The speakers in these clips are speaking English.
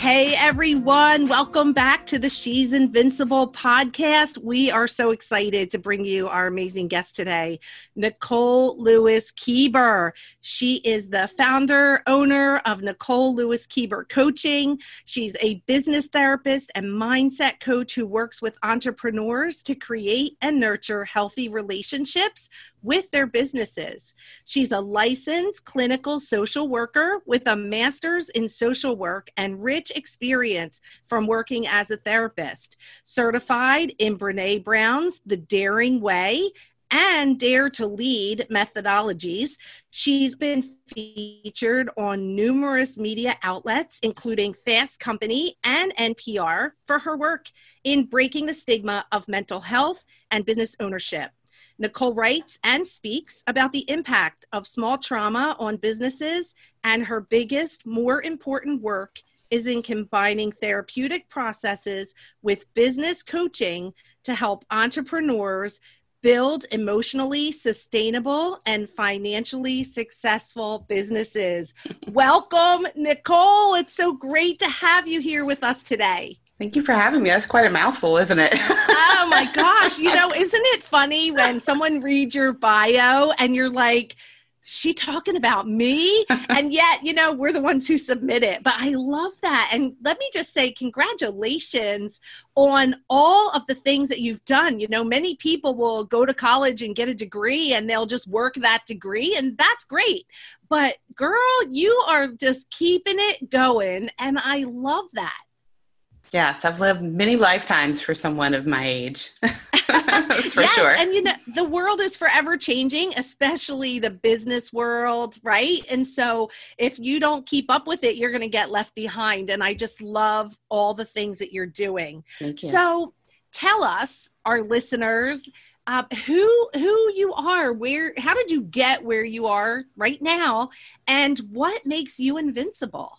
Hey everyone, welcome back to the She's Invincible podcast. We are so excited to bring you our amazing guest today, Nicole Lewis Keeber. She is the founder, owner of Nicole Lewis Keeber Coaching. She's a business therapist and mindset coach who works with entrepreneurs to create and nurture healthy relationships with their businesses. She's a licensed clinical social worker with a master's in social work and rich experience from working as a therapist, certified in Brene Brown's The Daring Way and Dare to Lead methodologies. She's been featured on numerous media outlets, including Fast Company and NPR, for her work in breaking the stigma of mental health and business ownership. Nicole writes and speaks about the impact of small trauma on businesses, and her biggest, more important work is in combining therapeutic processes with business coaching to help entrepreneurs build emotionally sustainable and financially successful businesses. Welcome, Nicole. It's so great to have you here with us today. Thank you for having me. That's quite a mouthful, isn't it? oh my gosh. You know, isn't it funny when someone reads your bio and you're like, she talking about me and yet you know we're the ones who submit it but i love that and let me just say congratulations on all of the things that you've done you know many people will go to college and get a degree and they'll just work that degree and that's great but girl you are just keeping it going and i love that Yes, I've lived many lifetimes for someone of my age. for yes, sure. And you know, the world is forever changing, especially the business world, right? And so if you don't keep up with it, you're going to get left behind. And I just love all the things that you're doing. Thank you. So tell us, our listeners, uh, who who you are, where, how did you get where you are right now, and what makes you invincible?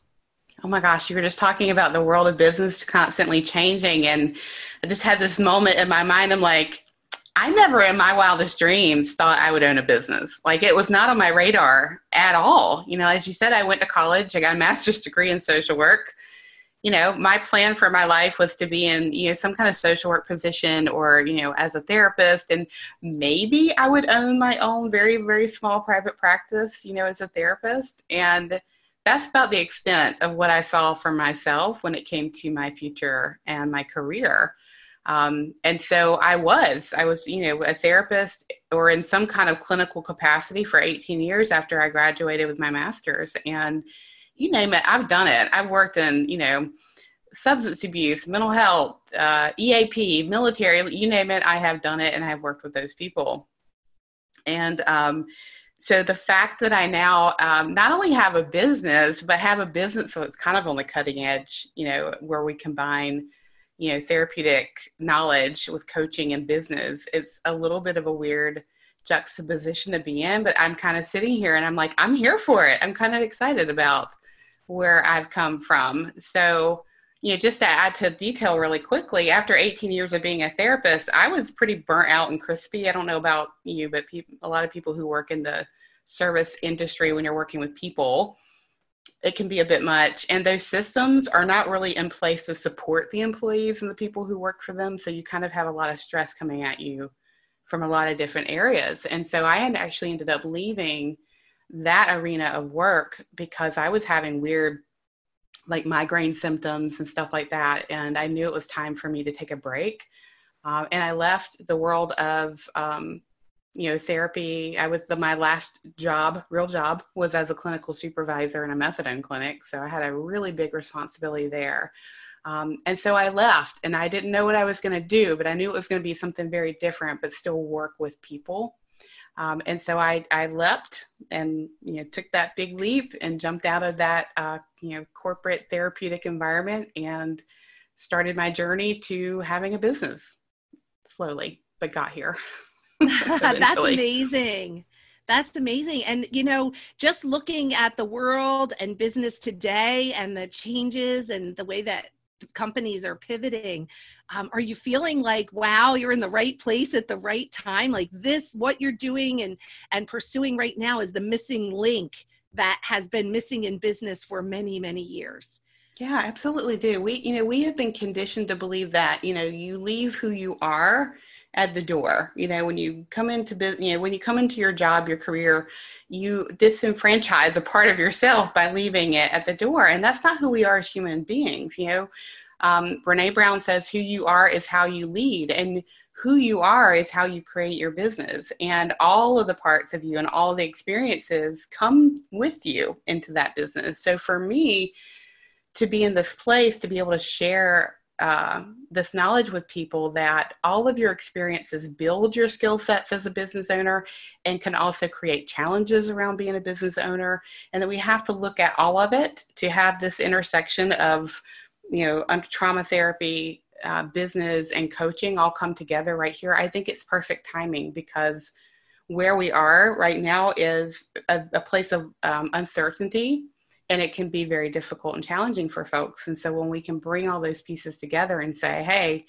Oh my gosh, you were just talking about the world of business constantly changing. And I just had this moment in my mind. I'm like, I never in my wildest dreams thought I would own a business. Like it was not on my radar at all. You know, as you said, I went to college, I got a master's degree in social work. You know, my plan for my life was to be in, you know, some kind of social work position or, you know, as a therapist. And maybe I would own my own very, very small private practice, you know, as a therapist. And that's about the extent of what I saw for myself when it came to my future and my career. Um, and so I was, I was, you know, a therapist or in some kind of clinical capacity for 18 years after I graduated with my master's. And you name it, I've done it. I've worked in, you know, substance abuse, mental health, uh, EAP, military, you name it, I have done it and I've worked with those people. And, um, so the fact that I now um, not only have a business, but have a business so it's kind of on the cutting edge, you know, where we combine, you know, therapeutic knowledge with coaching and business, it's a little bit of a weird juxtaposition to be in. But I'm kind of sitting here and I'm like, I'm here for it. I'm kind of excited about where I've come from. So you know, just to add to detail really quickly, after 18 years of being a therapist, I was pretty burnt out and crispy. I don't know about you, but people, a lot of people who work in the service industry, when you're working with people, it can be a bit much. And those systems are not really in place to support the employees and the people who work for them. So you kind of have a lot of stress coming at you from a lot of different areas. And so I actually ended up leaving that arena of work because I was having weird like migraine symptoms and stuff like that. And I knew it was time for me to take a break. Uh, and I left the world of um, you know therapy i was the my last job real job was as a clinical supervisor in a methadone clinic so i had a really big responsibility there um, and so i left and i didn't know what i was going to do but i knew it was going to be something very different but still work with people um, and so I, I leapt and you know took that big leap and jumped out of that uh, you know corporate therapeutic environment and started my journey to having a business slowly but got here That's amazing. That's amazing. And, you know, just looking at the world and business today and the changes and the way that companies are pivoting, um, are you feeling like, wow, you're in the right place at the right time? Like this, what you're doing and, and pursuing right now is the missing link that has been missing in business for many, many years. Yeah, absolutely do. We, you know, we have been conditioned to believe that, you know, you leave who you are at the door. You know, when you come into business, you know, when you come into your job, your career, you disenfranchise a part of yourself by leaving it at the door. And that's not who we are as human beings. You know, um, Brene Brown says, who you are is how you lead. And who you are is how you create your business. And all of the parts of you and all the experiences come with you into that business. So for me, to be in this place, to be able to share uh, this knowledge with people that all of your experiences build your skill sets as a business owner and can also create challenges around being a business owner. And that we have to look at all of it to have this intersection of you know trauma therapy uh, business and coaching all come together right here. I think it's perfect timing because where we are right now is a, a place of um, uncertainty and it can be very difficult and challenging for folks. And so when we can bring all those pieces together and say hey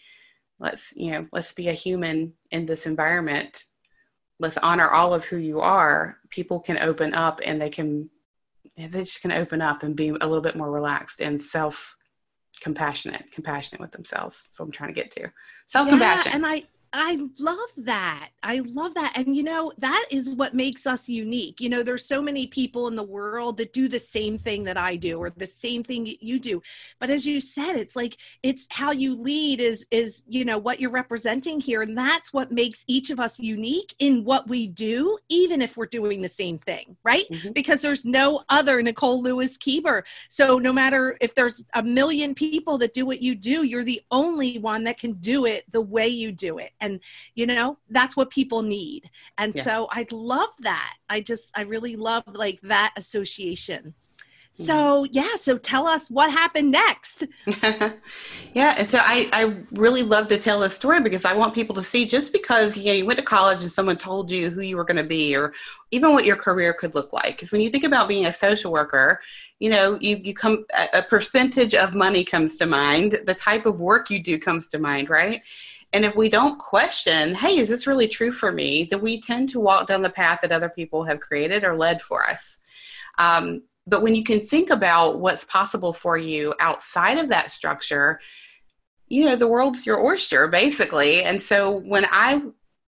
let's you know let's be a human in this environment let's honor all of who you are people can open up and they can they just can open up and be a little bit more relaxed and self compassionate compassionate with themselves. That's what i'm trying to get to. Self compassion yeah, and i I love that. I love that. And you know, that is what makes us unique. You know, there's so many people in the world that do the same thing that I do or the same thing you do. But as you said, it's like it's how you lead is is, you know, what you're representing here and that's what makes each of us unique in what we do even if we're doing the same thing, right? Mm-hmm. Because there's no other Nicole Lewis Keeber. So no matter if there's a million people that do what you do, you're the only one that can do it the way you do it and you know that's what people need. And yeah. so i love that. I just i really love like that association. Mm-hmm. so yeah so tell us what happened next. Yeah and so I, I really love to tell this story because i want people to see just because you know you went to college and someone told you who you were going to be or even what your career could look like. Because when you think about being a social worker you know you, you come a percentage of money comes to mind. The type of work you do comes to mind right and if we don't question, hey, is this really true for me? Then we tend to walk down the path that other people have created or led for us. Um, but when you can think about what's possible for you outside of that structure, you know, the world's your oyster, basically. And so when I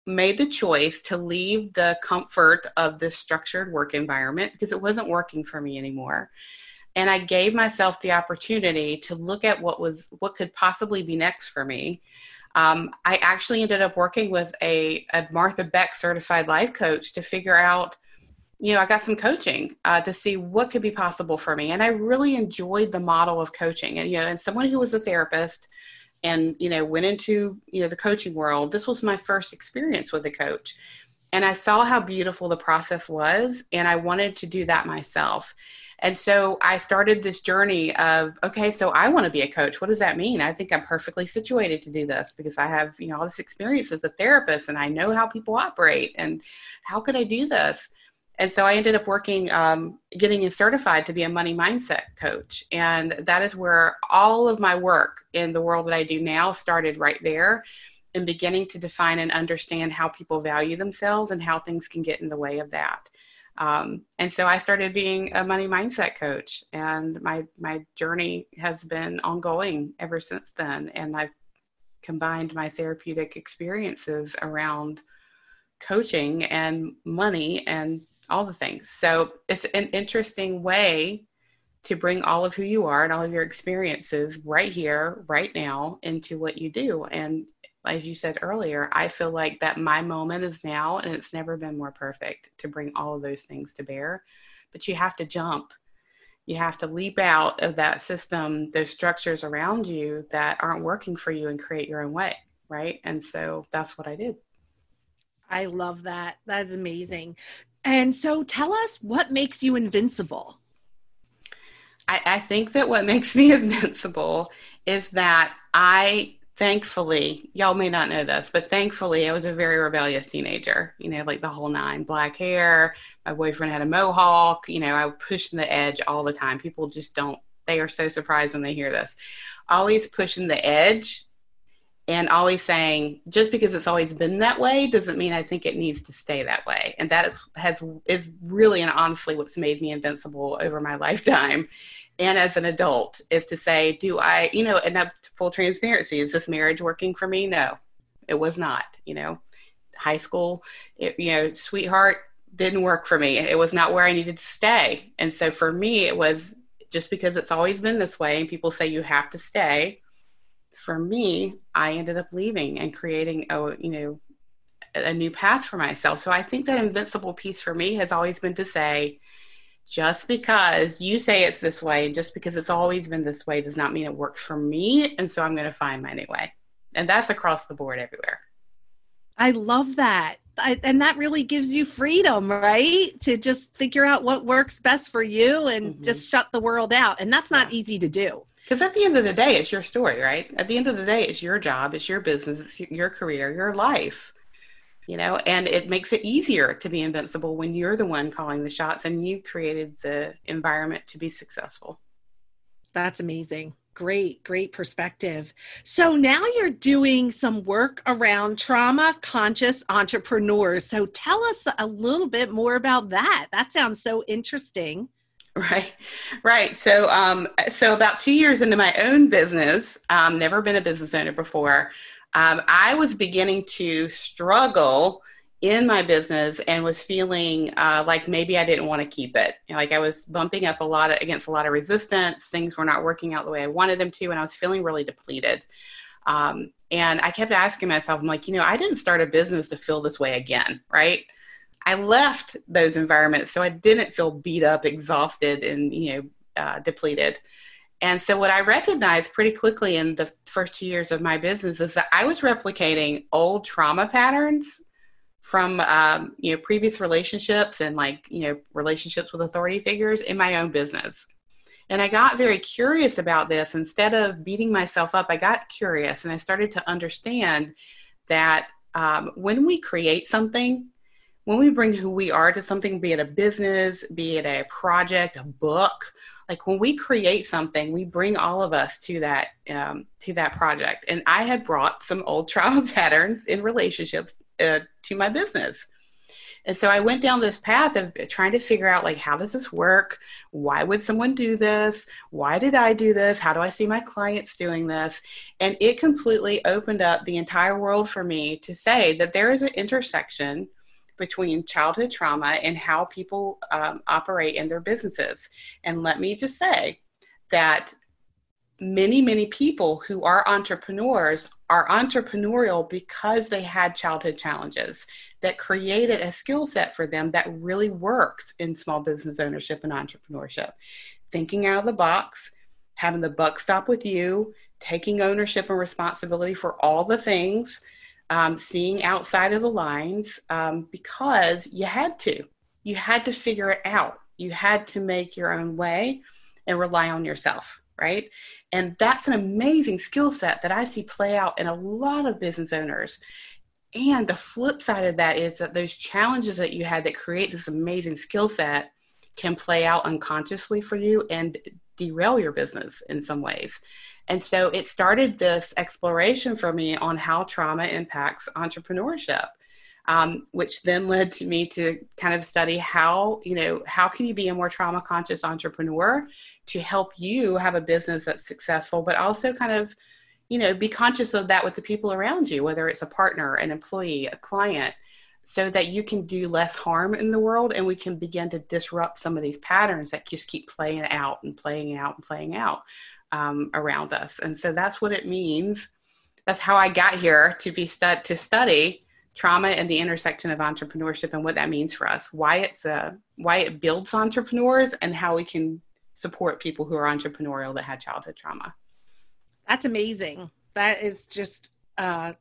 made the choice to leave the comfort of this structured work environment because it wasn't working for me anymore and i gave myself the opportunity to look at what was what could possibly be next for me um, I actually ended up working with a, a, Martha Beck certified life coach to figure out, you know, I got some coaching uh, to see what could be possible for me. And I really enjoyed the model of coaching. And, you know, and someone who was a therapist and, you know, went into, you know, the coaching world, this was my first experience with a coach. And I saw how beautiful the process was. And I wanted to do that myself. And so I started this journey of, okay, so I want to be a coach. What does that mean? I think I'm perfectly situated to do this because I have, you know, all this experience as a therapist and I know how people operate and how could I do this? And so I ended up working, um, getting certified to be a money mindset coach. And that is where all of my work in the world that I do now started right there and beginning to define and understand how people value themselves and how things can get in the way of that. Um, and so I started being a money mindset coach, and my my journey has been ongoing ever since then. And I've combined my therapeutic experiences around coaching and money and all the things. So it's an interesting way to bring all of who you are and all of your experiences right here, right now into what you do. And as you said earlier, I feel like that my moment is now and it's never been more perfect to bring all of those things to bear. But you have to jump. You have to leap out of that system, those structures around you that aren't working for you and create your own way. Right. And so that's what I did. I love that. That's amazing. And so tell us what makes you invincible. I, I think that what makes me invincible is that I thankfully, y'all may not know this, but thankfully, I was a very rebellious teenager. You know, like the whole nine black hair. My boyfriend had a mohawk. You know, I pushing the edge all the time. People just don't, they are so surprised when they hear this. Always pushing the edge and always saying just because it's always been that way doesn't mean I think it needs to stay that way. And that has is really and honestly what's made me invincible over my lifetime and as an adult is to say, do I, you know, and up full transparency, is this marriage working for me? No, it was not. You know, high school, it, you know, sweetheart didn't work for me. It was not where I needed to stay. And so for me, it was just because it's always been this way and people say you have to stay for me, I ended up leaving and creating a you know a new path for myself. So I think that invincible piece for me has always been to say, just because you say it's this way, and just because it's always been this way, does not mean it works for me. And so I'm going to find my new way. And that's across the board everywhere. I love that. I, and that really gives you freedom, right? To just figure out what works best for you and mm-hmm. just shut the world out. And that's not yeah. easy to do. Because at the end of the day, it's your story, right? At the end of the day, it's your job, it's your business, it's your career, your life. You know, and it makes it easier to be invincible when you're the one calling the shots and you created the environment to be successful. That's amazing. Great, great perspective. So now you're doing some work around trauma conscious entrepreneurs. So tell us a little bit more about that. That sounds so interesting. Right, right. So, um, so about two years into my own business, um, never been a business owner before. Um, I was beginning to struggle in my business and was feeling uh, like maybe I didn't want to keep it. You know, like I was bumping up a lot of, against a lot of resistance. Things were not working out the way I wanted them to, and I was feeling really depleted. Um, and I kept asking myself, I'm like, you know, I didn't start a business to feel this way again, right? I left those environments so I didn't feel beat up, exhausted, and you know uh, depleted. And so what I recognized pretty quickly in the first two years of my business is that I was replicating old trauma patterns from um, you know previous relationships and like you know relationships with authority figures in my own business. And I got very curious about this. Instead of beating myself up, I got curious and I started to understand that um, when we create something, when we bring who we are to something, be it a business, be it a project, a book, like when we create something, we bring all of us to that um, to that project. And I had brought some old trauma patterns in relationships uh, to my business. And so I went down this path of trying to figure out like how does this work? Why would someone do this? Why did I do this? How do I see my clients doing this? And it completely opened up the entire world for me to say that there is an intersection between childhood trauma and how people um, operate in their businesses. And let me just say that many, many people who are entrepreneurs are entrepreneurial because they had childhood challenges that created a skill set for them that really works in small business ownership and entrepreneurship. Thinking out of the box, having the buck stop with you, taking ownership and responsibility for all the things um, seeing outside of the lines um, because you had to. You had to figure it out. You had to make your own way and rely on yourself, right? And that's an amazing skill set that I see play out in a lot of business owners. And the flip side of that is that those challenges that you had that create this amazing skill set can play out unconsciously for you and derail your business in some ways. And so it started this exploration for me on how trauma impacts entrepreneurship. Um, which then led to me to kind of study how you know how can you be a more trauma conscious entrepreneur to help you have a business that's successful but also kind of you know be conscious of that with the people around you whether it's a partner an employee a client so that you can do less harm in the world and we can begin to disrupt some of these patterns that just keep playing out and playing out and playing out um, around us. And so that's what it means. That's how I got here to be stud- to study trauma and the intersection of entrepreneurship and what that means for us. Why it's a why it builds entrepreneurs and how we can support people who are entrepreneurial that had childhood trauma. That's amazing. That is just uh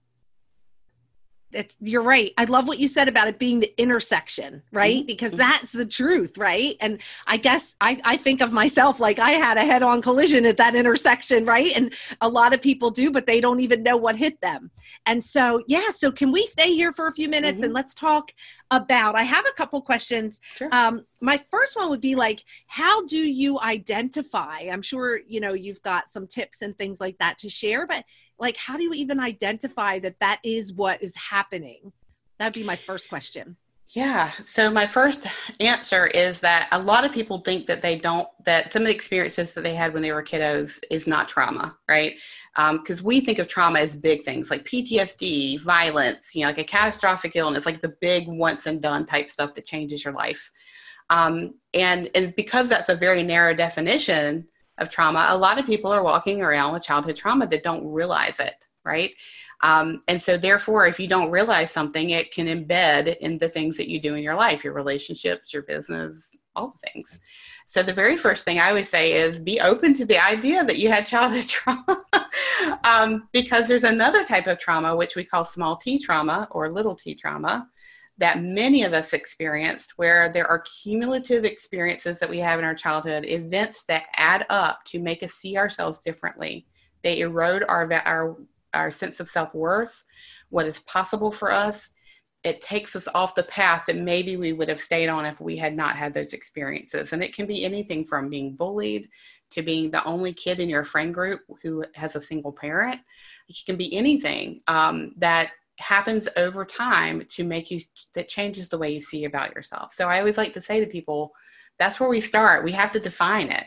it's you're right. I love what you said about it being the intersection right? Mm-hmm. because that's the truth right? And i guess I, I think of myself like i had a head-on collision at that intersection right? And a lot of people do but they don't even know what hit them. And so yeah so can we stay here for a few minutes mm-hmm. and let's talk about i have a couple questions. Sure. um, my first one would be like how do you identify? I'm sure you know you've got some tips and things like that to share but like how do you even identify that that is what is happening? That'd be my first question. Yeah. So my first answer is that a lot of people think that they don't that some of the experiences that they had when they were kiddos is not trauma right? Because um, we think of trauma as big things like ptsd violence you know like a catastrophic illness like the big once and done type stuff that changes your life. Um, and, and because that's a very narrow definition of trauma, a lot of people are walking around with childhood trauma that don't realize it, right? Um, and so, therefore, if you don't realize something, it can embed in the things that you do in your life, your relationships, your business, all the things. So, the very first thing I would say is be open to the idea that you had childhood trauma, um, because there's another type of trauma, which we call small t trauma or little t trauma, that many of us experienced, where there are cumulative experiences that we have in our childhood, events that add up to make us see ourselves differently. They erode our, our, our sense of self worth, what is possible for us. It takes us off the path that maybe we would have stayed on if we had not had those experiences. And it can be anything from being bullied to being the only kid in your friend group who has a single parent. It can be anything um, that happens over time to make you that changes the way you see about yourself. So I always like to say to people, that's where we start. We have to define it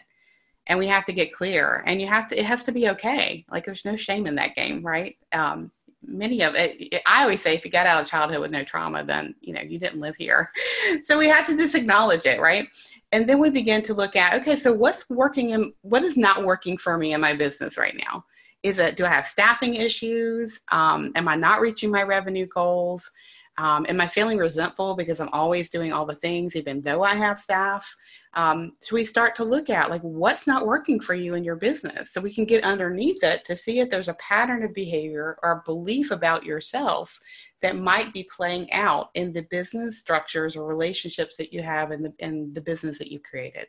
and we have to get clear and you have to it has to be okay. Like there's no shame in that game right? Um, many of it i always say if you got out of childhood with no trauma then you know you didn't live here. So we have to just acknowledge it right? And then we begin to look at okay so what's working and what is not working for me in my business right now is it do i have staffing issues? Um, am i not reaching my revenue goals? Um, am i feeling resentful because i'm always doing all the things even though i have staff? Um, so we start to look at like what's not working for you in your business? So we can get underneath it to see if there's a pattern of behavior or belief about yourself that might be playing out in the business structures or relationships that you have in the in the business that you created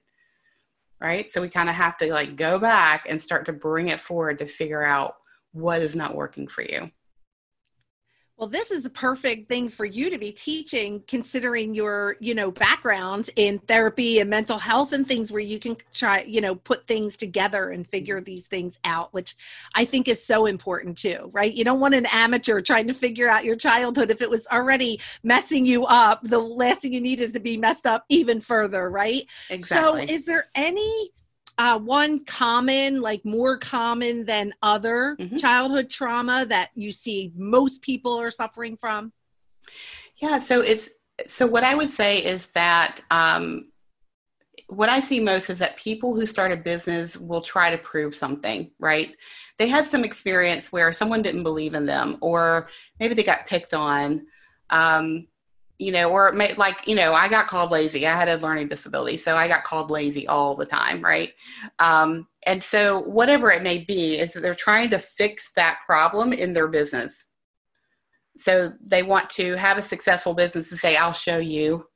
right? So we kind of have to like go back and start to bring it forward to figure out what is not working for you. Well, this is a perfect thing for you to be teaching, considering your, you know, background in therapy and mental health and things where you can try, you know, put things together and figure these things out, which I think is so important too, right? You don't want an amateur trying to figure out your childhood if it was already messing you up. The last thing you need is to be messed up even further, right? Exactly. So, is there any uh, one common, like more common than other mm-hmm. childhood trauma that you see most people are suffering from? Yeah, so it's so what I would say is that um, what I see most is that people who start a business will try to prove something, right? They have some experience where someone didn't believe in them, or maybe they got picked on. Um, you know, or may, like, you know, I got called lazy. I had a learning disability, so I got called lazy all the time, right? Um, and so, whatever it may be, is that they're trying to fix that problem in their business. So they want to have a successful business to say, "I'll show you,"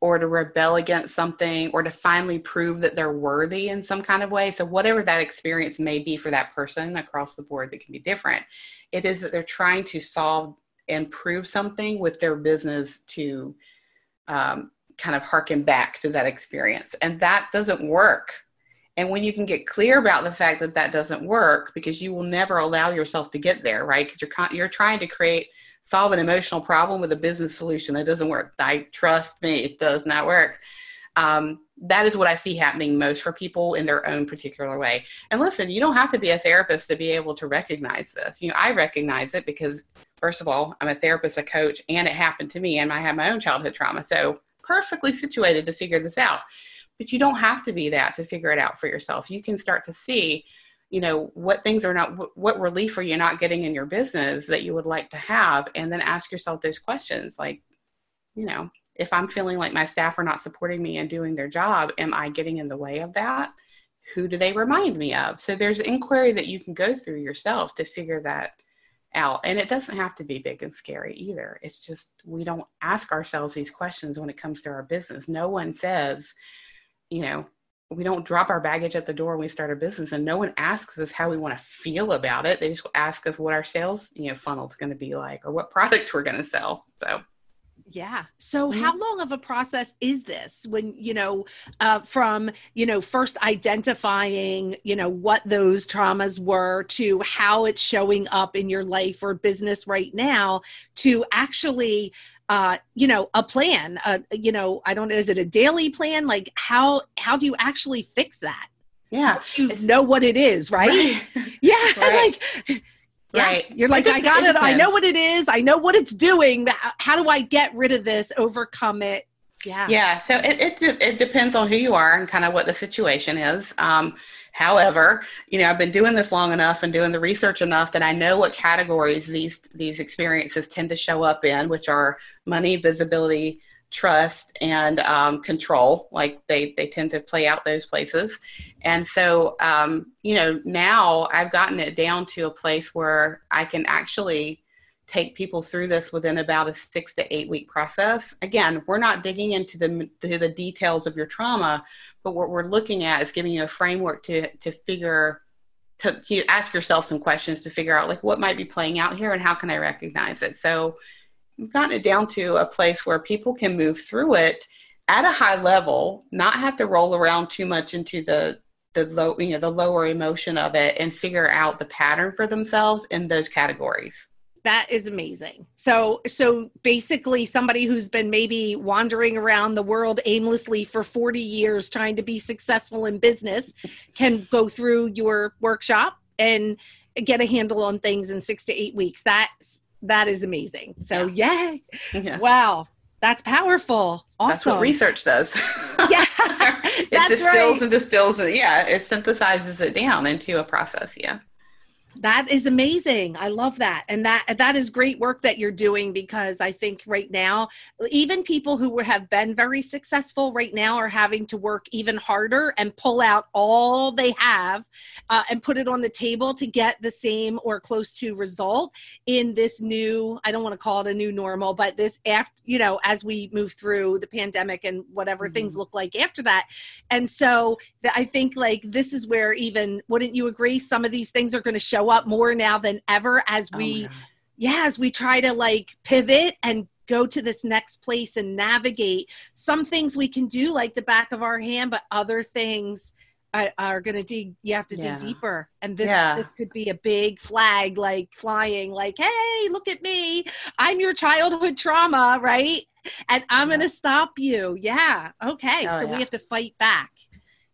or to rebel against something, or to finally prove that they're worthy in some kind of way. So whatever that experience may be for that person across the board, that can be different. It is that they're trying to solve and prove something with their business to um, kind of harken back to that experience. And that doesn't work. And when you can get clear about the fact that that doesn't work, because you will never allow yourself to get there, right? Because you're you're trying to create solve an emotional problem with a business solution that doesn't work. I trust me, it does not work. Um, that is what I see happening most for people in their own particular way. And listen, you don't have to be a therapist to be able to recognize this. You know, I recognize it because first of all, I'm a therapist, a coach, and it happened to me, and I had my own childhood trauma. So perfectly situated to figure this out. But you don't have to be that to figure it out for yourself. You can start to see, you know, what things are not, what relief are you not getting in your business that you would like to have, and then ask yourself those questions like, you know, if I'm feeling like my staff are not supporting me and doing their job, am I getting in the way of that? Who do they remind me of? So there's inquiry that you can go through yourself to figure that out. And it doesn't have to be big and scary either. It's just we don't ask ourselves these questions when it comes to our business. No one says, you know, we don't drop our baggage at the door when we start a business and no one asks us how we want to feel about it. They just ask us what our sales, you know, funnel is going to be like or what product we're going to sell. So yeah. So mm-hmm. how long of a process is this when, you know, uh, from, you know, first identifying, you know, what those traumas were to how it's showing up in your life or business right now to actually, uh, you know, a plan, uh, you know, I don't know, is it a daily plan? Like how, how do you actually fix that? Yeah. you know what it is, right? right. Yeah. Right. like, yeah. Right. You're like, I got it. it I know what it is. I know what it's doing. How do I get rid of this, overcome it? Yeah. Yeah. So it, it, it depends on who you are and kind of what the situation is. Um, however, you know, I've been doing this long enough and doing the research enough that I know what categories these, these experiences tend to show up in, which are money, visibility, trust and um, control like they they tend to play out those places. And so um, you know now i've gotten it down to a place where i can actually take people through this within about a six to eight week process. Again we're not digging into the to the details of your trauma but what we're looking at is giving you a framework to to figure to you ask yourself some questions to figure out like what might be playing out here and how can i recognize it? So we've gotten it down to a place where people can move through it at a high level, not have to roll around too much into the the low, you know, the lower emotion of it and figure out the pattern for themselves in those categories. That is amazing. So so basically somebody who's been maybe wandering around the world aimlessly for 40 years trying to be successful in business can go through your workshop and get a handle on things in 6 to 8 weeks. That's that is amazing. So yeah. yay. Yeah. Wow. That's powerful. Awesome. That's what research does. yeah. it distills right. and distills it. Yeah. It synthesizes it down into a process. Yeah that is amazing. I love that. And that that is great work that you're doing because i think right now even people who have been very successful right now are having to work even harder and pull out all they have uh, and put it on the table to get the same or close to result in this new i don't want to call it a new normal but this after you know as we move through the pandemic and whatever mm-hmm. things look like after that. And so i think like this is where even wouldn't you agree some of these things are going to show up more now than ever as oh, we, oh yeah, as we try to like pivot and go to this next place and navigate. Some things we can do like the back of our hand, but other things uh, are, are going to dig. You have to yeah. dig deeper, and this yeah. this could be a big flag like flying, like, "Hey, look at me! I'm your childhood trauma, right?" And I'm yeah. going to stop you. Yeah. Okay. Oh, so we have to fight back.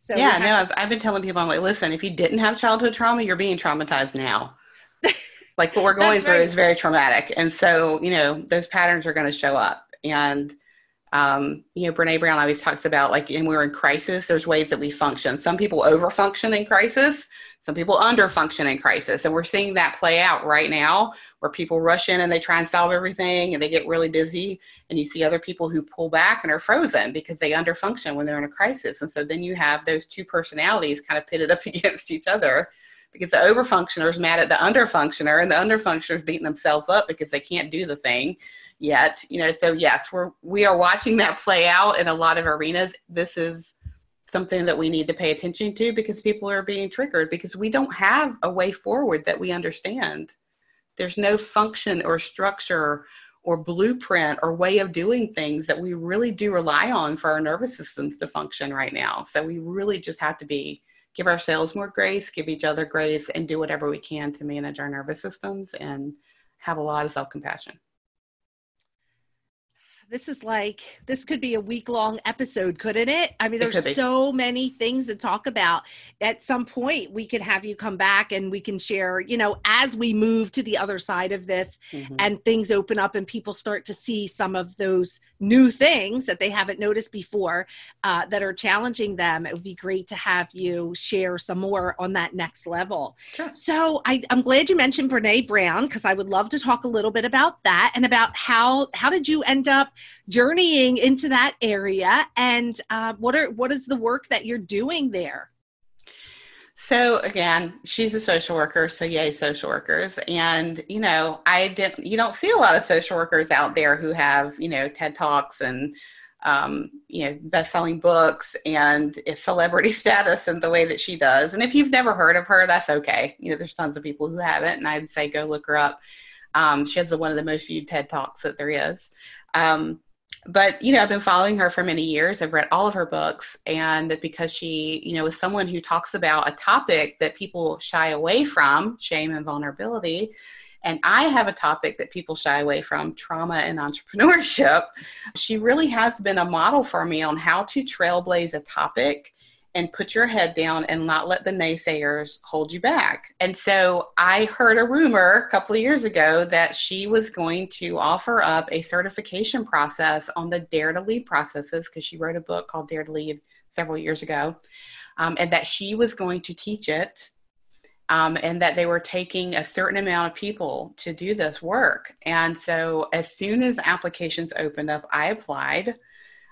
So yeah, no, I've, I've been telling people, I'm like, listen, if you didn't have childhood trauma, you're being traumatized now. like what we're going through right. is very traumatic. And so, you know, those patterns are going to show up. And, um, you know, Brene Brown always talks about like, when we're in crisis, there's ways that we function. Some people over function in crisis, some people under function in crisis. And we're seeing that play out right now where people rush in and they try and solve everything and they get really busy and you see other people who pull back and are frozen because they under function when they're in a crisis. And so then you have those two personalities kind of pitted up against each other because the overfunctioner is mad at the underfunctioner and the underfunctioner is beating themselves up because they can't do the thing yet you know. So yes we're we are watching that play out in a lot of arenas. This is something that we need to pay attention to because people are being triggered because we don't have a way forward that we understand there's no function or structure or blueprint or way of doing things that we really do rely on for our nervous systems to function right now. So we really just have to be give ourselves more grace, give each other grace, and do whatever we can to manage our nervous systems and have a lot of self compassion this is like this could be a week long episode couldn't it i mean there's so many things to talk about at some point we could have you come back and we can share you know as we move to the other side of this mm-hmm. and things open up and people start to see some of those new things that they haven't noticed before uh, that are challenging them it would be great to have you share some more on that next level sure. so I, i'm glad you mentioned brene brown because i would love to talk a little bit about that and about how how did you end up journeying into that area and uh, what are what is the work that you're doing there? So again she's a social worker so yay social workers. And you know i didn't you don't see a lot of social workers out there who have you know ted talks and um, you know best-selling books and celebrity status and the way that she does. And if you've never heard of her that's okay. You know there's tons of people who haven't and i'd say go look her up. Um, she has one of the most viewed ted talks that there is um, but you know i've been following her for many years. I've read all of her books and because she you know is someone who talks about a topic that people shy away from shame and vulnerability and i have a topic that people shy away from trauma and entrepreneurship. She really has been a model for me on how to trailblaze a topic and put your head down and not let the naysayers hold you back. And so I heard a rumor a couple of years ago that she was going to offer up a certification process on the Dare to Lead processes because she wrote a book called Dare to Lead several years ago, um, and that she was going to teach it. Um, and that they were taking a certain amount of people to do this work. And so, as soon as applications opened up, I applied.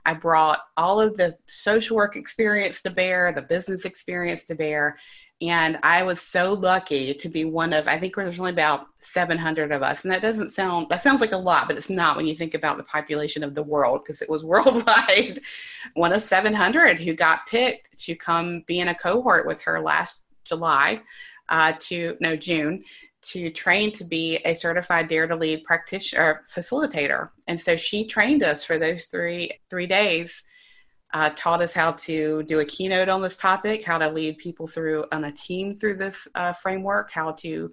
I brought all of the social work experience to bear, the business experience to bear. And I was so lucky to be one of, I think there's only about 700 of us. And that doesn't sound, that sounds like a lot, but it's not when you think about the population of the world, because it was worldwide. one of 700 who got picked to come be in a cohort with her last July uh, to, no, June, to train to be a certified dare to lead practitioner facilitator. And so she trained us for those three three days uh, taught us how to do a keynote on this topic how to lead people through on a team through this uh, framework how to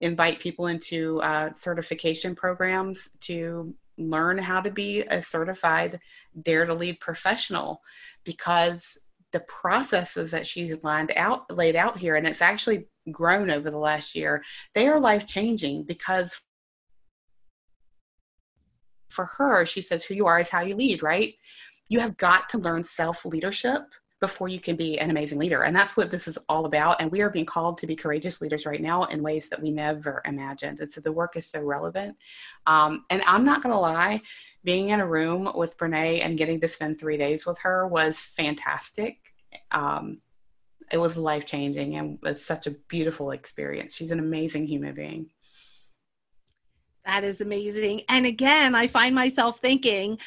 invite people into uh, certification programs to learn how to be a certified dare to lead professional. Because the processes that she's lined out laid out here and it's actually grown over the last year, they are life changing because for her, she says, who you are is how you lead, right? You have got to learn self leadership before you can be an amazing leader. And that's what this is all about. And we are being called to be courageous leaders right now in ways that we never imagined. And so the work is so relevant. Um, and I'm not going to lie, being in a room with Brene and getting to spend three days with her was fantastic. Um, it was life changing and was such a beautiful experience. She's an amazing human being. That is amazing. And again, I find myself thinking,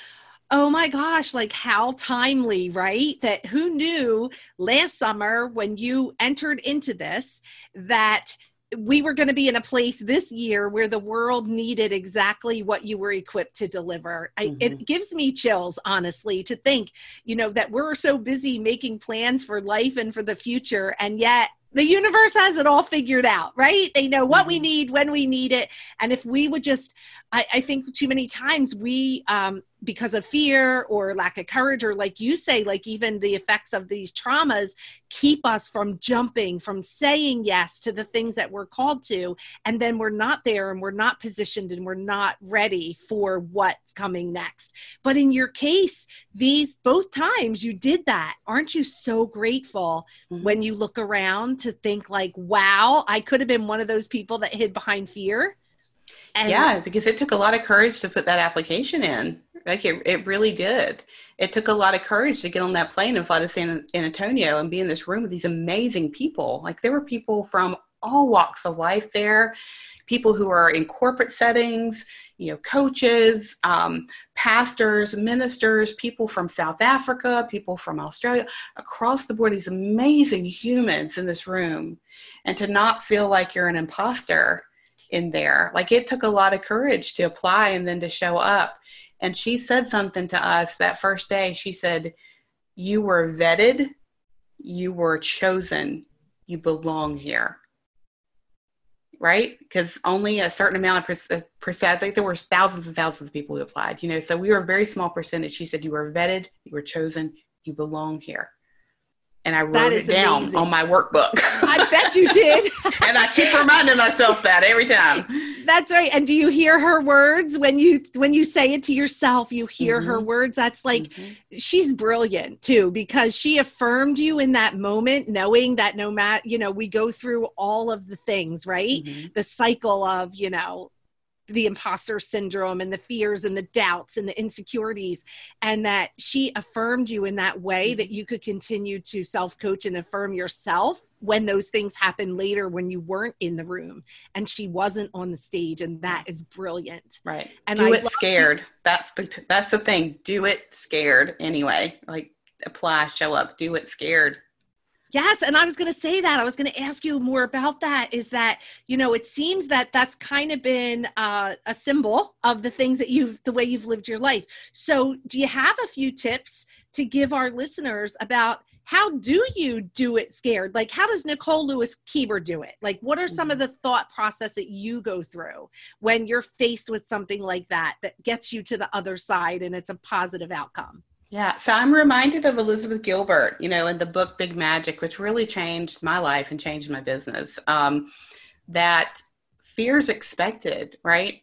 oh my gosh, like how timely, right? That who knew last summer when you entered into this that we were going to be in a place this year where the world needed exactly what you were equipped to deliver. I, mm-hmm. It gives me chills, honestly, to think, you know, that we're so busy making plans for life and for the future, and yet the universe has it all figured out, right? They know what we mm-hmm. need, when we need it. And if we would just, I, I think too many times we, um, because of fear or lack of courage, or like you say, like even the effects of these traumas keep us from jumping, from saying yes to the things that we're called to. And then we're not there and we're not positioned and we're not ready for what's coming next. But in your case, these both times you did that. Aren't you so grateful mm-hmm. when you look around to think, like, wow, I could have been one of those people that hid behind fear? And yeah, because it took a lot of courage to put that application in. Like it, it really did. It took a lot of courage to get on that plane and fly to San Antonio and be in this room with these amazing people. Like there were people from all walks of life there, people who are in corporate settings, you know, coaches, um, pastors, ministers, people from South Africa, people from Australia, across the board, these amazing humans in this room. And to not feel like you're an imposter in there. Like it took a lot of courage to apply and then to show up. And she said something to us that first day. She said, You were vetted, you were chosen, you belong here. right? Because only a certain amount of percent, I think there were thousands and thousands of people who applied, you know, so we were a very small percentage. She said, You were vetted, you were chosen, you belong here and I wrote it down amazing. on my workbook. I bet you did. and I keep reminding myself that every time. That's right. And do you hear her words when you when you say it to yourself? You hear mm-hmm. her words. That's like mm-hmm. she's brilliant too because she affirmed you in that moment, knowing that no matter you know we go through all of the things, right? Mm-hmm. The cycle of you know the imposter syndrome and the fears and the doubts and the insecurities and that she affirmed you in that way that you could continue to self coach and affirm yourself when those things happen later when you weren't in the room and she wasn't on the stage and that is brilliant. Right. And do I it scared. That's the that's the thing. Do it scared anyway. Like apply show up. Do it scared Yes, and I was going to say that. I was going to ask you more about that. Is that you know it seems that that's kind of been uh, a symbol of the things that you've the way you've lived your life. So, do you have a few tips to give our listeners about how do you do it scared? Like, how does Nicole Lewis Keeber do it? Like, what are some of mm-hmm. the thought process that you go through when you're faced with something like that that gets you to the other side and it's a positive outcome? Yeah, so I'm reminded of Elizabeth Gilbert, you know, in the book Big Magic, which really changed my life and changed my business. Um, that fear is expected, right?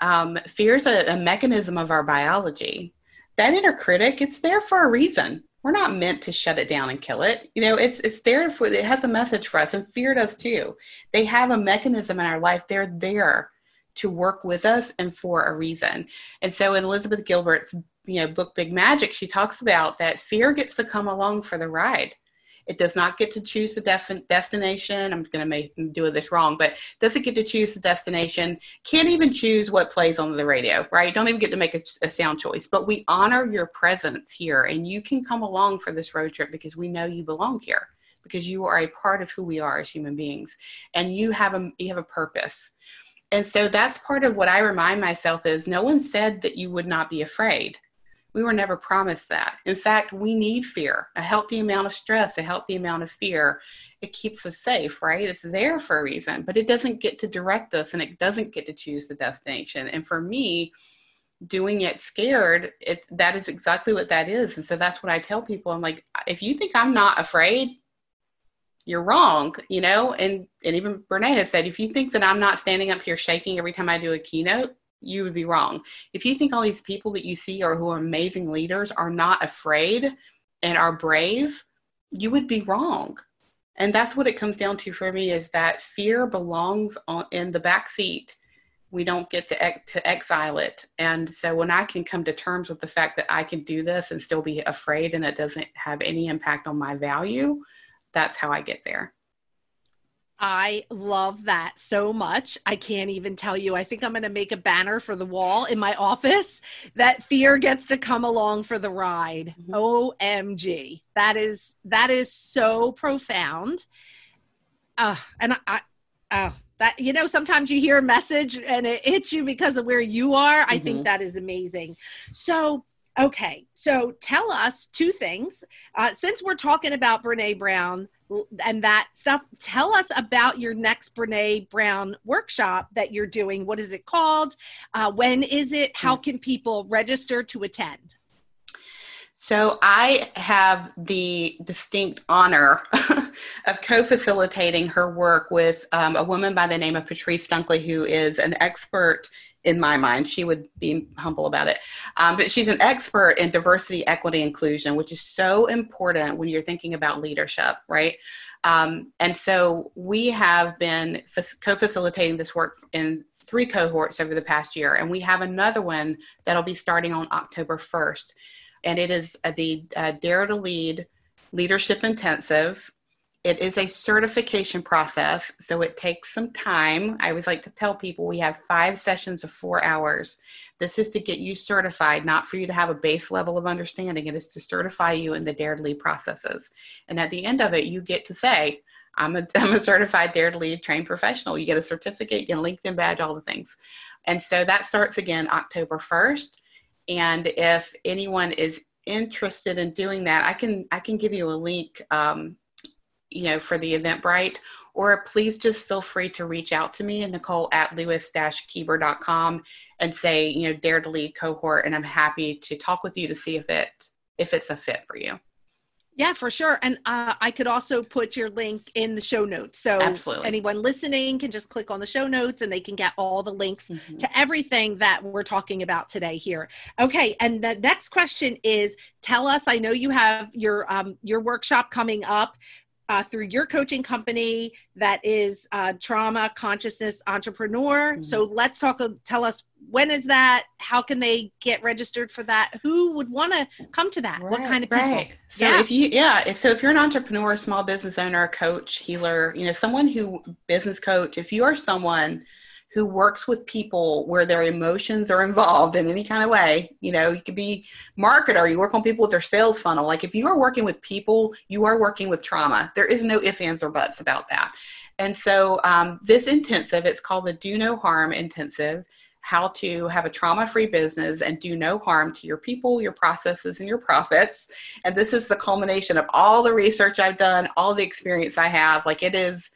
Um, fear is a, a mechanism of our biology. That inner critic, it's there for a reason. We're not meant to shut it down and kill it. You know, it's it's there for it has a message for us, and fear does too. They have a mechanism in our life. They're there to work with us and for a reason. And so in Elizabeth Gilbert's you know book Big Magic, she talks about that fear gets to come along for the ride. It does not get to choose the def- destination. I'm going to make do this wrong, but doesn't get to choose the destination. Can't even choose what plays on the radio, right? Don't even get to make a, a sound choice. But we honor your presence here, and you can come along for this road trip because we know you belong here because you are a part of who we are as human beings, and you have a you have a purpose. And so that's part of what I remind myself is no one said that you would not be afraid we were never promised that. In fact, we need fear, a healthy amount of stress, a healthy amount of fear. It keeps us safe, right? It's there for a reason, but it doesn't get to direct us and it doesn't get to choose the destination. And for me, doing it scared, it's that is exactly what that is. And so that's what I tell people. I'm like, if you think I'm not afraid, you're wrong, you know? And and even Brene has said, if you think that I'm not standing up here shaking every time I do a keynote, you would be wrong. If you think all these people that you see are who are amazing leaders are not afraid and are brave, you would be wrong. And that's what it comes down to for me is that fear belongs on, in the back seat. We don't get to, to exile it. And so when I can come to terms with the fact that I can do this and still be afraid and it doesn't have any impact on my value, that's how I get there. I love that so much. I can't even tell you. I think I'm going to make a banner for the wall in my office that fear gets to come along for the ride. Mm-hmm. OMG. That is that is so profound. Uh and I uh that you know sometimes you hear a message and it hits you because of where you are. Mm-hmm. I think mm-hmm. that is amazing. So Okay, so tell us two things. Uh, since we're talking about Brene Brown, and that stuff. Tell us about your next Brene Brown workshop that you're doing. What is it called? Uh, when is it? How hmm. can people register to attend? So, I have the distinct honor of co facilitating her work with um, a woman by the name of Patrice Dunkley, who is an expert in my mind. She would be humble about it. Um, but she's an expert in diversity, equity, inclusion, which is so important when you're thinking about leadership, right? Um, and so we have been co facilitating this work in three cohorts over the past year. And we have another one that'll be starting on October 1st. And it is the uh, Dare to Lead Leadership Intensive it is a certification process, so it takes some time. I always like to tell people we have five sessions of four hours. This is to get you certified, not for you to have a base level of understanding. It is to certify you in the Dare to Lead processes. And at the end of it, you get to say, I'm a, I'm a certified Dare to Lead trained professional. You get a certificate, you get a LinkedIn badge, all the things. And so that starts again October 1st. And if anyone is interested in doing that, I can I can give you a link um, you know, for the Eventbrite, or please just feel free to reach out to me and Nicole at lewis-keeber.com and say, you know, dare to lead cohort. And I'm happy to talk with you to see if it, if it's a fit for you. Yeah, for sure. And uh, I could also put your link in the show notes. So Absolutely. anyone listening can just click on the show notes and they can get all the links mm-hmm. to everything that we're talking about today here. Okay. And the next question is tell us, I know you have your, um, your workshop coming up uh, through your coaching company that is uh, trauma consciousness entrepreneur mm-hmm. so let's talk tell us when is that how can they get registered for that who would want to come to that right, what kind of people right. so yeah. if you yeah so if you're an entrepreneur small business owner coach healer you know someone who business coach if you are someone who works with people where their emotions are involved in any kind of way. You know, you could be marketer, you work on people with their sales funnel. Like if you are working with people, you are working with trauma. There is no ifs, ands, or buts about that. And so um, this intensive, it's called the Do No Harm Intensive how to have a trauma free business and do no harm to your people, your processes, and your profits. And this is the culmination of all the research I've done, all the experience I have. Like it is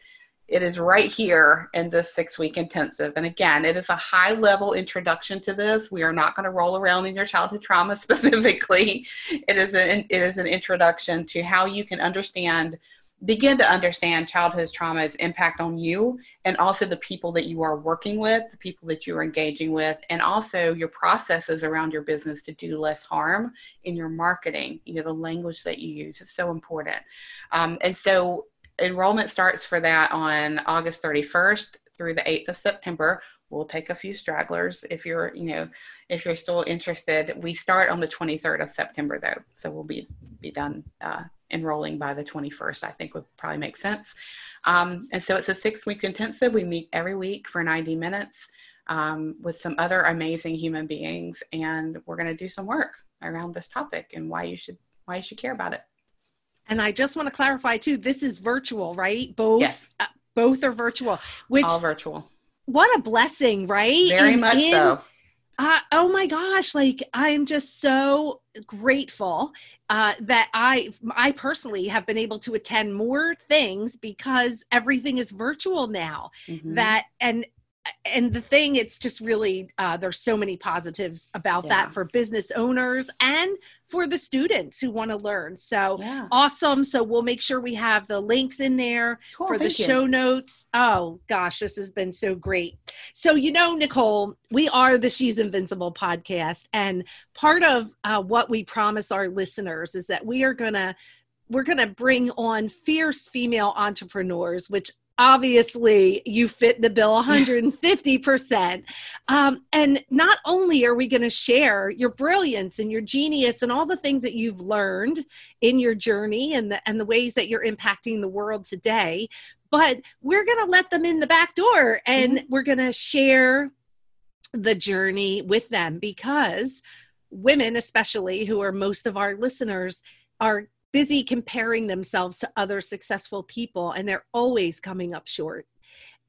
it is right here in this six week intensive. And again, it is a high level introduction to this. We are not going to roll around in your childhood trauma specifically. It is an, it is an introduction to how you can understand, begin to understand childhood trauma's impact on you and also the people that you are working with, the people that you are engaging with, and also your processes around your business to do less harm in your marketing. You know, the language that you use is so important. Um, and so enrollment starts for that on August 31st through the 8th of September. We'll take a few stragglers if you're, you know, if you're still interested. We start on the 23rd of September though, so we'll be be done uh, enrolling by the 21st. I think would probably make sense. Um, and so it's a six week intensive. We meet every week for 90 minutes um, with some other amazing human beings, and we're going to do some work around this topic and why you should why you should care about it. And I just want to clarify too, this is virtual, right? Both yes. Uh, both are virtual. Which all virtual. What a blessing, right? Very much in, so. Uh, oh my gosh like i'm just so grateful uh, that i i personally have been able to attend more things because everything is virtual now mm-hmm. that and and the thing it's just really uh, there's so many positives about yeah. that for business owners and for the students who want to learn so yeah. awesome so we'll make sure we have the links in there cool, for the show you. notes oh gosh this has been so great so you know nicole we are the she's invincible podcast and part of uh, what we promise our listeners is that we are gonna we're going to bring on fierce female entrepreneurs, which obviously you fit the bill 150% um, and not only are we going to share your brilliance and your genius and all the things that you've learned in your journey and the, and the ways that you're impacting the world today but we're going to let them in the back door and mm-hmm. we're going to share the journey with them because women especially who are most of our listeners are busy comparing themselves to other successful people and they're always coming up short.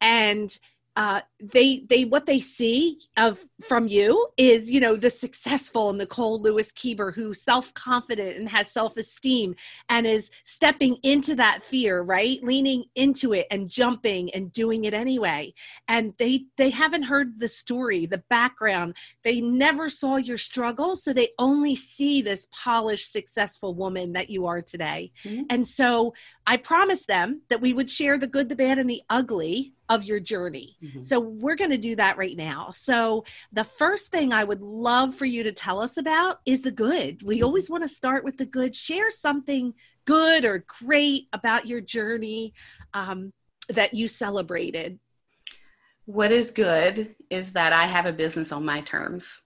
And uh, they they what they see of from you is you know the successful Nicole Lewis Keeber who's self confident and has self esteem and is stepping into that fear right? Leaning into it and jumping and doing it anyway. And they they haven't heard the story the background. They never saw your struggle so they only see this polished successful woman that you are today. Mm-hmm. and so I promised them that we would share the good the bad and the ugly of your journey. Mm-hmm. So we're going to do that right now. So the first thing I would love for you to tell us about is the good. We mm-hmm. always want to start with the good. Share something good or great about your journey um, that you celebrated. What is good is that I have a business on my terms.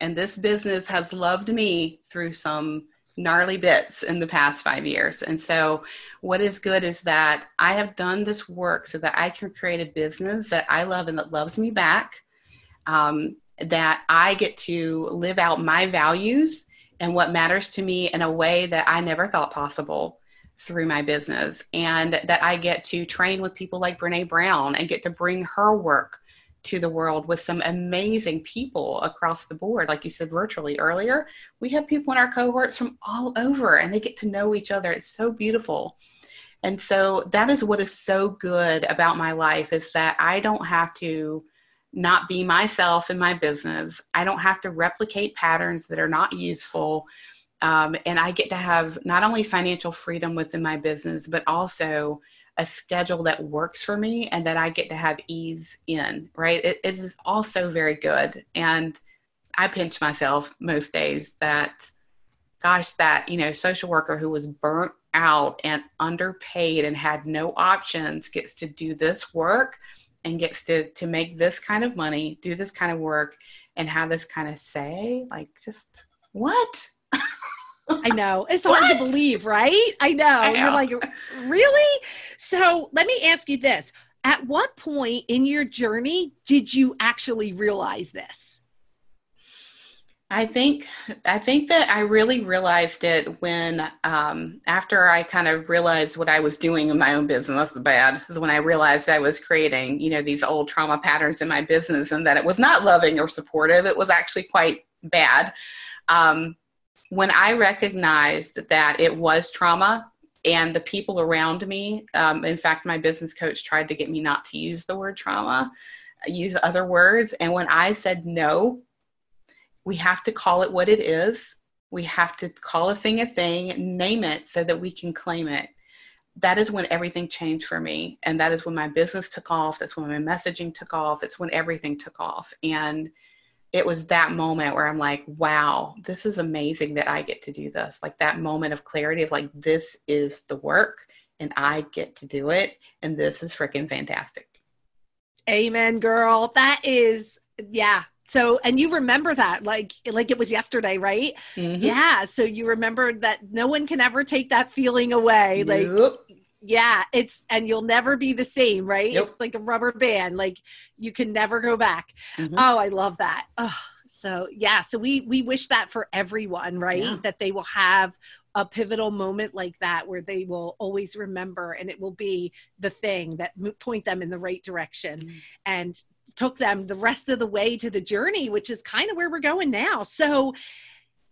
And this business has loved me through some gnarly bits in the past five years. And so, what is good is that I have done this work so that I can create a business that I love and that loves me back, um, that I get to live out my values and what matters to me in a way that I never thought possible through my business, and that I get to train with people like Brene Brown and get to bring her work to the world with some amazing people across the board. Like you said virtually earlier, we have people in our cohorts from all over and they get to know each other. It's so beautiful. And so that is what is so good about my life is that I don't have to not be myself in my business. I don't have to replicate patterns that are not useful. Um, and I get to have not only financial freedom within my business, but also a schedule that works for me and that I get to have ease in, right? it, it is also very good. And I pinch myself most days that, gosh, that, you know, social worker who was burnt out and underpaid and had no options gets to do this work and gets to to make this kind of money, do this kind of work, and have this kind of say. Like, just what? I know. It's hard to believe, right? I know. I know. You're like, really? So let me ask you this. At what point in your journey did you actually realize this? I think I think that I really realized it when um, after I kind of realized what I was doing in my own business. Bad is when I realized I was creating, you know, these old trauma patterns in my business, and that it was not loving or supportive. It was actually quite bad. Um, when I recognized that it was trauma, and the people around me, um, in fact, my business coach tried to get me not to use the word trauma, use other words, and when I said no we have to call it what it is. We have to call a thing a thing, name it so that we can claim it. That is when everything changed for me. And that is when my business took off. That's when my messaging took off. It's when everything took off. And it was that moment where I'm like, wow, this is amazing that I get to do this. Like that moment of clarity of like, this is the work and I get to do it. And this is freaking fantastic. Amen, girl. That is, yeah, so and you remember that like like it was yesterday right mm-hmm. yeah so you remember that no one can ever take that feeling away nope. like yeah it's and you'll never be the same right? It's like a rubber band like you can never go back. Mm-hmm. oh i love that. Oh so yeah so we we wish that for everyone right? Yeah. that they will have a pivotal moment like that where they will always remember and it will be the thing that point them in the right direction mm. and took them the rest of the way to the journey which is kind of where we're going now. So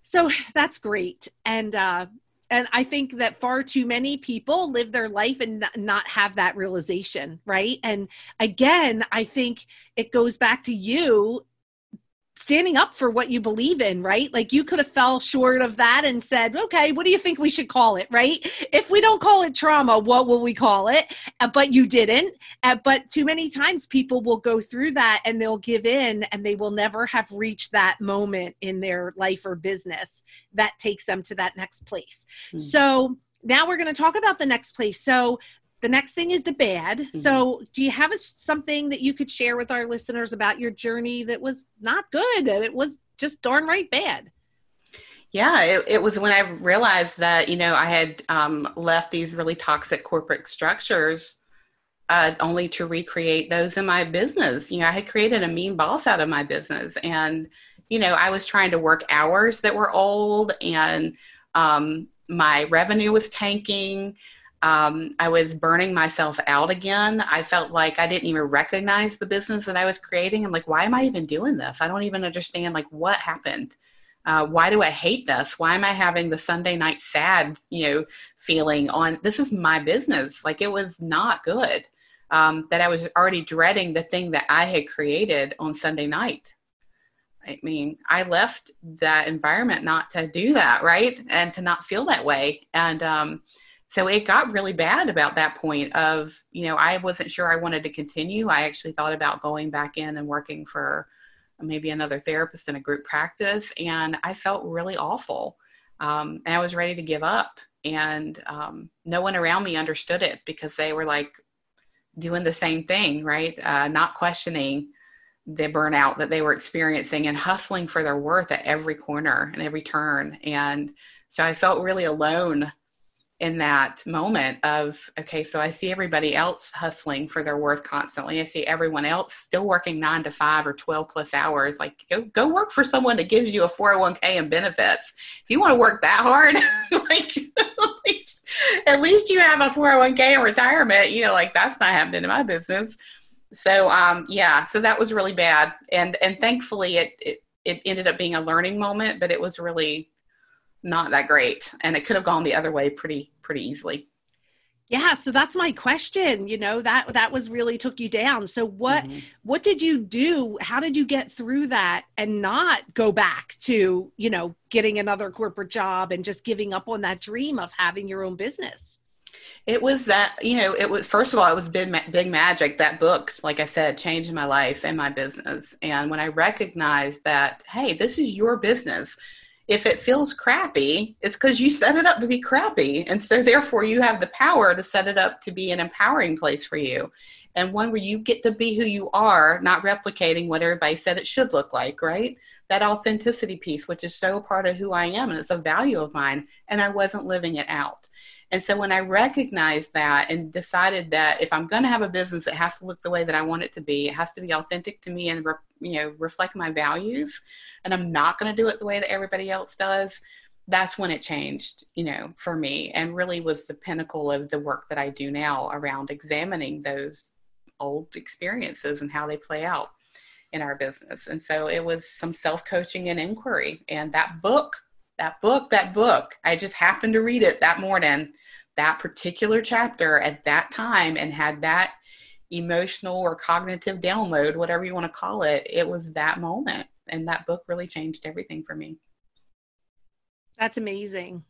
so that's great. And uh and i think that far too many people live their life and not have that realization right? And again i think it goes back to you standing up for what you believe in, right? Like you could have fell short of that and said, okay, what do you think we should call it, right? If we don't call it trauma, what will we call it? Uh, but you didn't. Uh, but too many times people will go through that and they'll give in and they will never have reached that moment in their life or business that takes them to that next place. Mm-hmm. So, now we're going to talk about the next place. So, the next thing is the bad. Mm-hmm. So, do you have a, something that you could share with our listeners about your journey that was not good and it was just darn right bad? Yeah, it, it was when I realized that, you know, I had um, left these really toxic corporate structures uh, only to recreate those in my business. You know, I had created a mean boss out of my business. And, you know, I was trying to work hours that were old and um, my revenue was tanking um, I was burning myself out again. I felt like I didn't even recognize the business that I was creating. I'm like, why am I even doing this? I don't even understand like what happened. Uh, why do I hate this? Why am I having the Sunday night sad, you know, feeling on this is my business? Like it was not good. Um, that I was already dreading the thing that I had created on Sunday night. I mean, I left that environment not to do that, right? And to not feel that way. And um, so it got really bad about that point of you know i wasn't sure i wanted to continue. I actually thought about going back in and working for maybe another therapist in a group practice and i felt really awful. Um, and i was ready to give up and um, no one around me understood it because they were like doing the same thing right? Uh, not questioning the burnout that they were experiencing and hustling for their worth at every corner and every turn. And so i felt really alone in that moment of okay so i see everybody else hustling for their worth constantly. I see everyone else still working 9 to 5 or 12 plus hours. Like go go work for someone that gives you a 401k and benefits. If you want to work that hard like at least, at least you have a 401k and retirement. You know like that's not happening in my business. So um yeah so that was really bad. And and thankfully it, it it ended up being a learning moment but it was really not that great and it could have gone the other way pretty pretty easily. Yeah so that's my question you know that that was really took you down. So what mm-hmm. what did you do? How did you get through that and not go back to you know getting another corporate job and just giving up on that dream of having your own business? It was that you know it was first of all it was big big magic. That book like i said changed my life and my business. And when i recognized that hey this is your business if it feels crappy, it's because you set it up to be crappy. And so, therefore, you have the power to set it up to be an empowering place for you and one where you get to be who you are, not replicating what everybody said it should look like, right? That authenticity piece, which is so part of who I am and it's a value of mine, and I wasn't living it out. And so when I recognized that and decided that if I'm going to have a business, it has to look the way that I want it to be. It has to be authentic to me and re- you know reflect my values. And I'm not going to do it the way that everybody else does. That's when it changed, you know, for me, and really was the pinnacle of the work that I do now around examining those old experiences and how they play out in our business. And so it was some self coaching and inquiry. And that book that book, that book, I just happened to read it that morning, that particular chapter at that time, and had that emotional or cognitive download, whatever you want to call it. It was that moment. And that book really changed everything for me. That's amazing.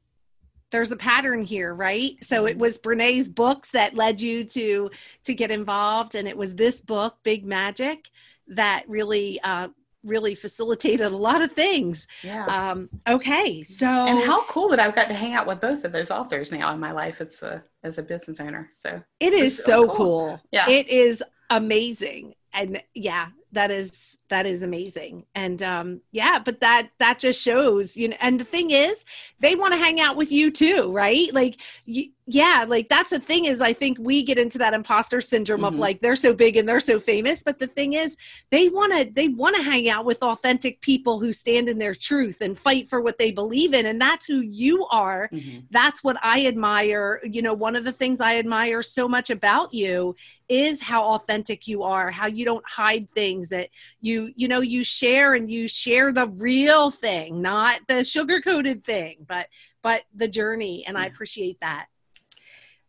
There's a pattern here, right? So it was Brene's books that led you to to get involved, and it was this book, Big Magic, that really uh, really facilitated a lot of things. Yeah. Um, okay. So and how cool that I've got to hang out with both of those authors now in my life as a as a business owner. So it is so cool. cool. Yeah. It is amazing. And yeah, that is that is amazing and um yeah but that that just shows you know and the thing is they want to hang out with you too right like you, yeah like that's the thing is i think we get into that imposter syndrome mm-hmm. of like they're so big and they're so famous but the thing is they want to they want to hang out with authentic people who stand in their truth and fight for what they believe in and that's who you are mm-hmm. that's what i admire you know one of the things i admire so much about you is how authentic you are how you don't hide things that you you know you share and you share the real thing not the sugar coated thing but but the journey and i appreciate that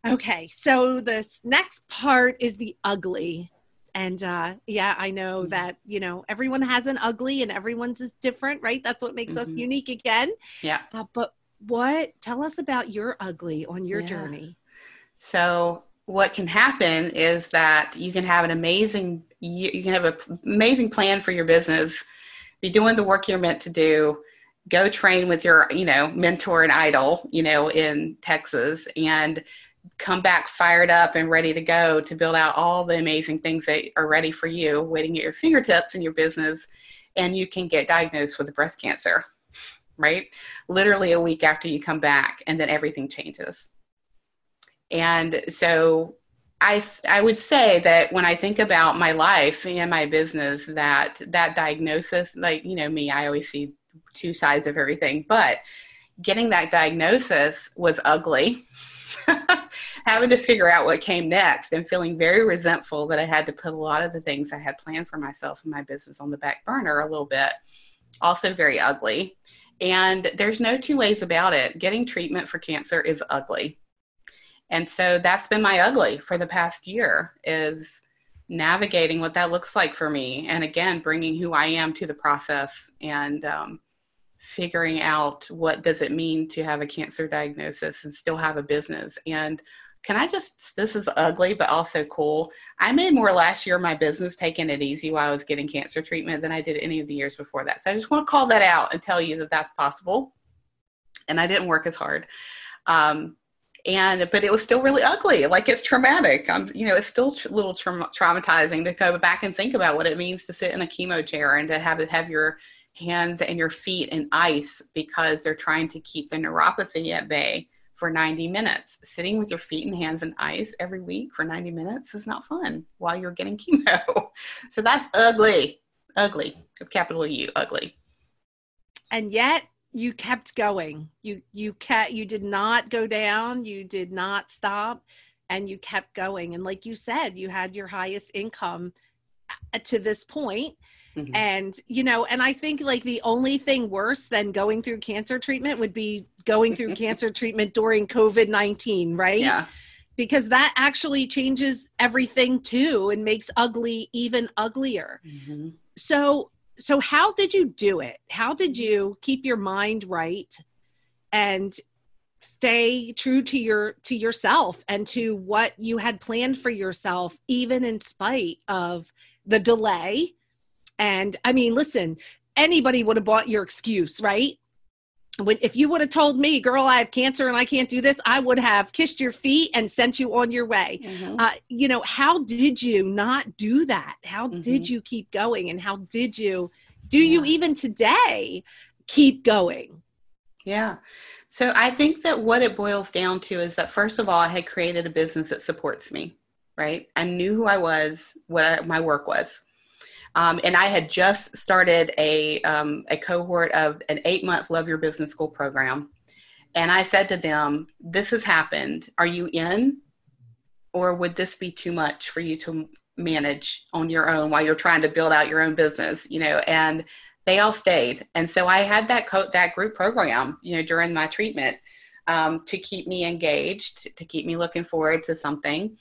Okay, so this next part is the ugly. And uh, yeah, I know mm-hmm. that, you know, everyone has an ugly and everyone's is different, right? That's what makes mm-hmm. us unique again. Yeah. Uh, but what, tell us about your ugly on your yeah. journey. So, what can happen is that you can have an amazing, you, you can have an amazing plan for your business, be doing the work you're meant to do, go train with your, you know, mentor and idol, you know, in Texas, and come back fired up and ready to go to build out all the amazing things that are ready for you, waiting at your fingertips in your business, and you can get diagnosed with breast cancer, right? Literally a week after you come back, and then everything changes. And so I, I would say that when I think about my life and my business, that that diagnosis, like, you know, me, I always see two sides of everything, but getting that diagnosis was ugly having to figure out what came next and feeling very resentful that I had to put a lot of the things I had planned for myself and my business on the back burner a little bit. Also, very ugly. And there's no two ways about it. Getting treatment for cancer is ugly. And so that's been my ugly for the past year is navigating what that looks like for me. And again, bringing who I am to the process and um, figuring out what does it mean to have a cancer diagnosis and still have a business. And can i just this is ugly but also cool. I made more last year my business taking it easy while i was getting cancer treatment than i did any of the years before that. So i just want to call that out and tell you that that's possible. And i didn't work as hard. Um, and but it was still really ugly like it's traumatic i'm you know it's still a little tra- traumatizing to go back and think about what it means to sit in a chemo chair and to have it have your hands and your feet in ice because they're trying to keep the neuropathy at bay for 90 minutes. Sitting with your feet and hands in ice every week for 90 minutes is not fun while you're getting chemo. so that's ugly. Ugly. With capital U, ugly. And yet you kept going. You you kept you did not go down, you did not stop and you kept going and like you said, you had your highest income uh, to this point Mm-hmm. And, you know, and I think like the only thing worse than going through cancer treatment would be going through cancer treatment during COVID 19, right? Yeah. because that actually changes everything too and makes ugly even uglier. Mm-hmm. So so how did you do it? How did you keep your mind right and stay true to your to yourself and to what you had planned for yourself even in spite of the delay and i mean listen anybody would have bought your excuse right when, if you would have told me girl i have cancer and i can't do this i would have kissed your feet and sent you on your way mm-hmm. uh, you know how did you not do that how mm-hmm. did you keep going and how did you do yeah. you even today keep going yeah so I think that what it boils down to is that first of all, I had created a business that supports me, right? I knew who I was, what I, my work was. Um, and I had just started a, um, a cohort of an eight month Love Your Business School program. And I said to them, This has happened. Are you in? Or would this be too much for you to manage on your own while you're trying to build out your own business? You know, and they all stayed. And so I had that co- that group program, you know, during my treatment um, to keep me engaged, to keep me looking forward to something.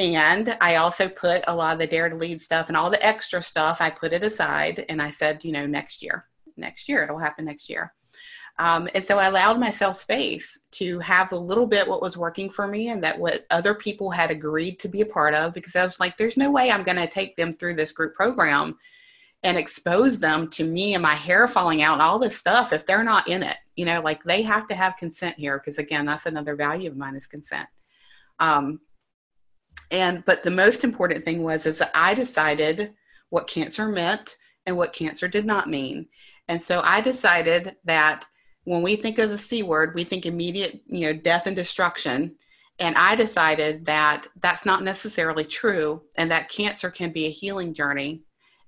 And I also put a lot of the dare to lead stuff and all the extra stuff, I put it aside and I said, you know, next year, next year, it'll happen next year. Um, and so I allowed myself space to have a little bit what was working for me and that what other people had agreed to be a part of because I was like, there's no way I'm going to take them through this group program and expose them to me and my hair falling out and all this stuff if they're not in it you know like they have to have consent here because again that's another value of mine is consent um and but the most important thing was is that i decided what cancer meant and what cancer did not mean. And so i decided that when we think of the c word we think immediate you know death and destruction. And i decided that that's not necessarily true and that cancer can be a healing journey.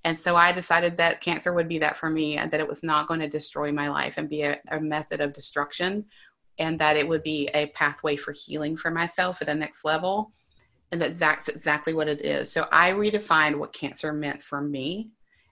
And so I decided that cancer would be that for me and that it was not going to destroy my life and be a, a method of destruction and that it would be a pathway for healing for myself at the next level. And that that's exactly what it is. So I redefined what cancer meant for me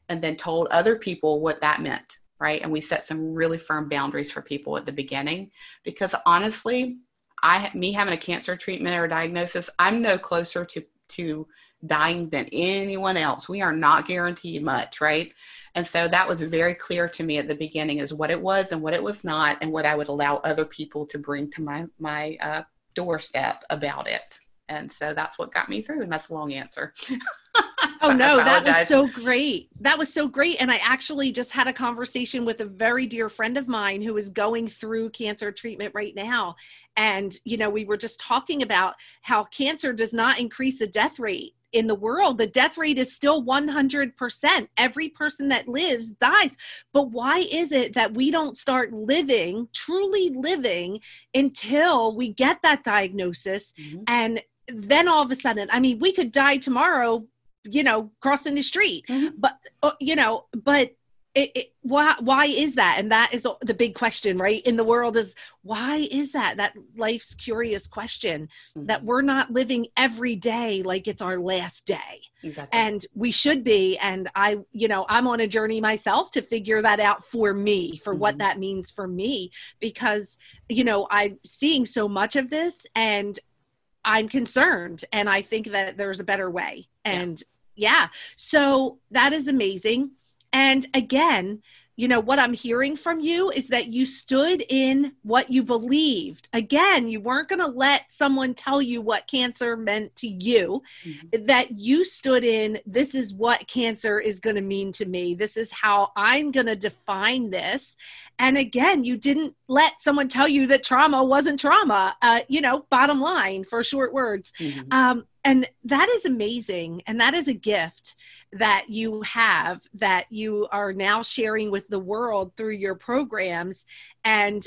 and then told other people what that meant, right? And we set some really firm boundaries for people at the beginning because honestly, I me having a cancer treatment or diagnosis, I'm no closer to to dying than anyone else. We are not guaranteed much, right? And so that was very clear to me at the beginning is what it was and what it was not, and what I would allow other people to bring to my my uh, doorstep about it. And so that's what got me through, and that's a long answer. oh no, that was so great. That was so great. And I actually just had a conversation with a very dear friend of mine who is going through cancer treatment right now. And, you know, we were just talking about how cancer does not increase the death rate in the world the death rate is still 100% every person that lives dies but why is it that we don't start living truly living until we get that diagnosis mm-hmm. and then all of a sudden i mean we could die tomorrow you know crossing the street mm-hmm. but uh, you know but it, it, why why is that and that is the big question right in the world is why is that that life's curious question mm-hmm. that we're not living every day like it's our last day exactly. and we should be and i you know i'm on a journey myself to figure that out for me for mm-hmm. what that means for me because you know i'm seeing so much of this and i'm concerned and i think that there's a better way and yeah, yeah. so that is amazing and again, you know, what I'm hearing from you is that you stood in what you believed. Again, you weren't going to let someone tell you what cancer meant to you, mm-hmm. that you stood in this is what cancer is going to mean to me. This is how I'm going to define this. And again, you didn't let someone tell you that trauma wasn't trauma, uh, you know, bottom line for short words. Mm-hmm. Um, and that is amazing. And that is a gift that you have that you are now sharing with the world through your programs. And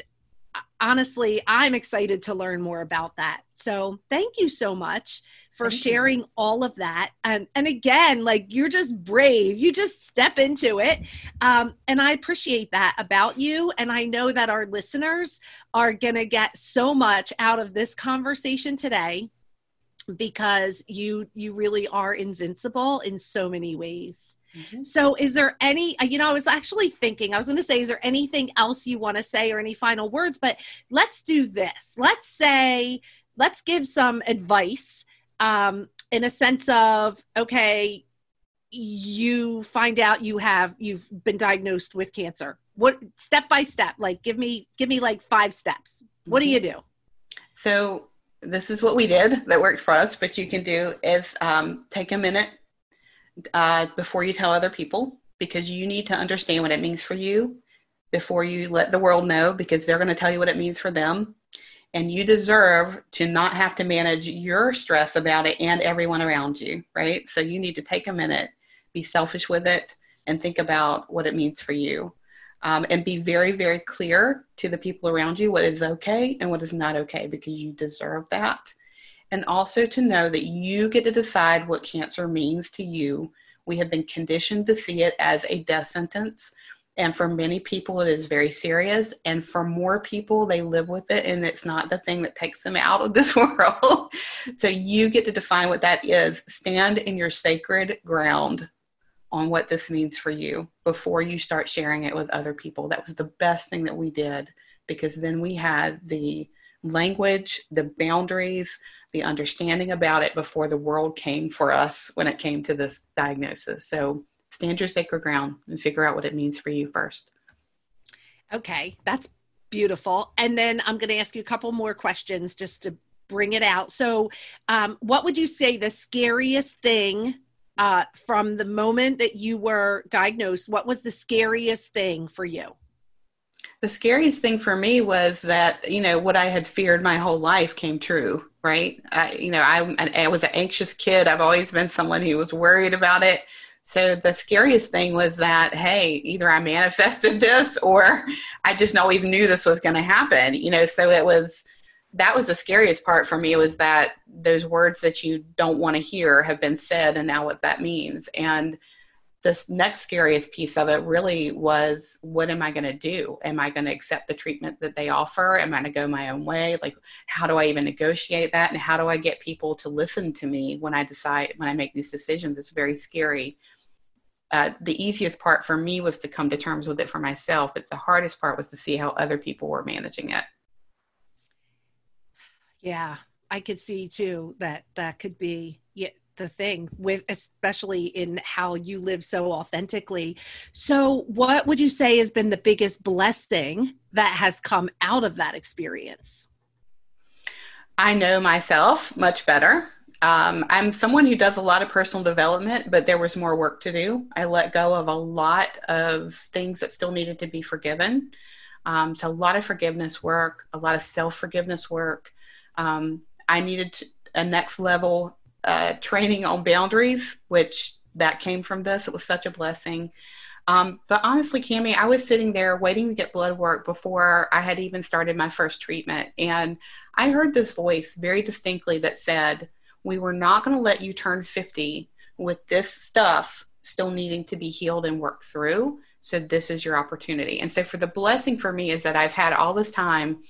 uh, honestly, I'm excited to learn more about that. So thank you so much for thank sharing you. all of that. And and again, like you're just brave. You just step into it. Um, and I appreciate that about you. And I know that our listeners are gonna get so much out of this conversation today because you you really are invincible in so many ways mm-hmm. so is there any you know i was actually thinking i was going to say is there anything else you want to say or any final words but let's do this let's say let's give some advice um, in a sense of okay, you find out you have you've been diagnosed with cancer. What step by step? Like, give me give me like five steps. What mm-hmm. do you do? So this is what we did that worked for us. But you can do is um, take a minute uh, before you tell other people because you need to understand what it means for you before you let the world know because they're going to tell you what it means for them and you deserve to not have to manage your stress about it and everyone around you, right? So you need to take a minute, be selfish with it, and think about what it means for you. Um, and be very, very clear to the people around you what is okay and what is not okay because you deserve that. And also to know that you get to decide what cancer means to you. We have been conditioned to see it as a death sentence and for many people, it is very serious. And for more people, they live with it and it's not the thing that takes them out of this world. so you get to define what that is. Stand in your sacred ground on what this means for you before you start sharing it with other people. That was the best thing that we did because then we had the language, the boundaries, the understanding about it before the world came for us when it came to this diagnosis. So stand your sacred ground and figure out what it means for you first. Okay, that's beautiful. And then I'm going to ask you a couple more questions just to bring it out. So, um, what would you say the scariest thing uh, from the moment that you were diagnosed? What was the scariest thing for you? The scariest thing for me was that you know what I had feared my whole life came true. Right? I, you know, I, I was an anxious kid. I've always been someone who was worried about it so the scariest thing was that, hey, either I manifested this or I just always knew this was going to happen, you know, so it was, that was the scariest part for me was that those words that you don't want to hear have been said and now what that means. And this next scariest piece of it really was what am I going to do? Am I going to accept the treatment that they offer? Am I going to go my own way? Like, how do I even negotiate that? And how do I get people to listen to me when I decide, when I make these decisions? It's very scary. Uh, the easiest part for me was to come to terms with it for myself, but the hardest part was to see how other people were managing it. Yeah, I could see too that that could be yeah, the thing with especially in how you live so authentically. So, what would you say has been the biggest blessing that has come out of that experience? I know myself much better. Um, I'm someone who does a lot of personal development, but there was more work to do. I let go of a lot of things that still needed to be forgiven. Um, so, a lot of forgiveness work, a lot of self forgiveness work. Um, I needed a next level uh, training on boundaries, which that came from this. It was such a blessing. Um, but honestly, Cami, I was sitting there waiting to get blood work before I had even started my first treatment. And I heard this voice very distinctly that said, we were not going to let you turn 50 with this stuff still needing to be healed and worked through. So this is your opportunity. And so for the blessing for me is that I've had all this time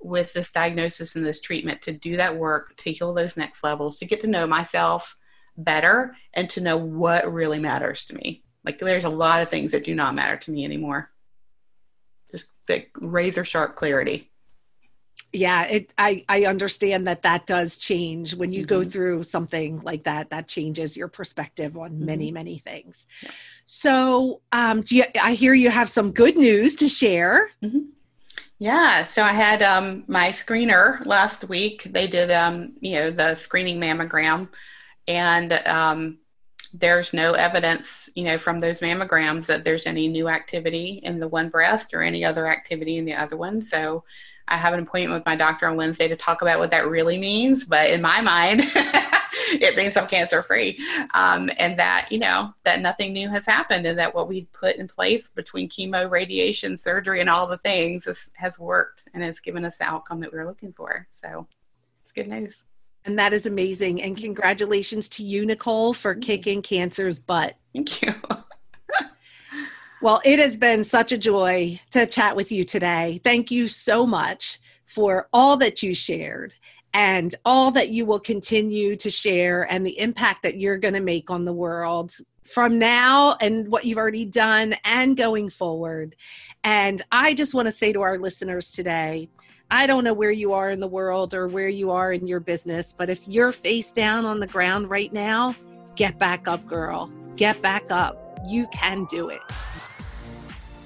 with this diagnosis and this treatment to do that work, to heal those next levels, to get to know myself better and to know what really matters to me. Like there's a lot of things that do not matter to me anymore. Just the razor sharp clarity yeah it i i understand that that does change when you mm-hmm. go through something like that that changes your perspective on mm-hmm. many many things yeah. so um do you, i hear you have some good news to share mm-hmm. Yeah so i had um my screener last week they did um you know the screening mammogram and um there's no evidence, you know, from those mammograms that there's any new activity in the one breast or any other activity in the other one. So I have an appointment with my doctor on Wednesday to talk about what that really means. But in my mind, it means I'm cancer free. Um, and that, you know, that nothing new has happened and that what we put in place between chemo, radiation, surgery, and all the things is, has worked and it's given us the outcome that we were looking for. So it's good news. And that is amazing. And congratulations to you, Nicole, for kicking cancer's butt. Thank you. Well, it has been such a joy to chat with you today. Thank you so much for all that you shared and all that you will continue to share and the impact that you're going to make on the world from now and what you've already done and going forward. And I just want to say to our listeners today, I don't know where you are in the world or where you are in your business, but if you're face down on the ground right now, get back up, girl. Get back up. You can do it.